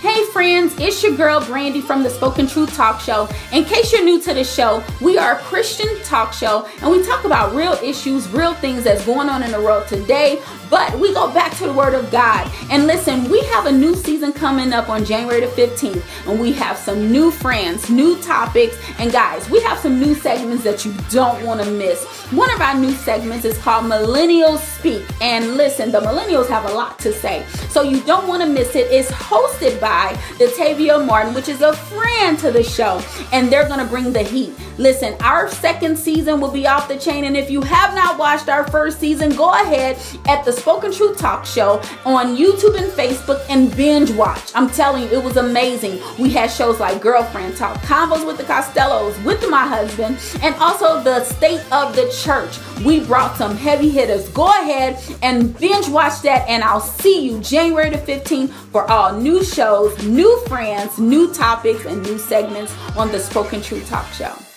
Hey friends, it's your girl Brandy from the Spoken Truth Talk Show. In case you're new to the show, we are a Christian talk show and we talk about real issues, real things that's going on in the world today, but we go back to the Word of God. And listen, we have a new season coming up on January the 15th, and we have some new friends, new topics, and guys, we have some new segments that you don't want to miss. One of our new segments is called Millennials Speak. And listen, the millennials have a lot to say, so you don't want to miss it. It's hosted by by Detavia Martin, which is a friend to the show, and they're gonna bring the heat. Listen, our second season will be off the chain, and if you have not watched our first season, go ahead at the Spoken Truth Talk Show on YouTube and Facebook and binge watch. I'm telling you, it was amazing. We had shows like Girlfriend Talk, Combos with the Costellos, with my husband, and also the State of the Church. We brought some heavy hitters. Go ahead and binge watch that, and I'll see you January the 15th for all new shows shows, new friends, new topics, and new segments on the Spoken Truth Talk Show.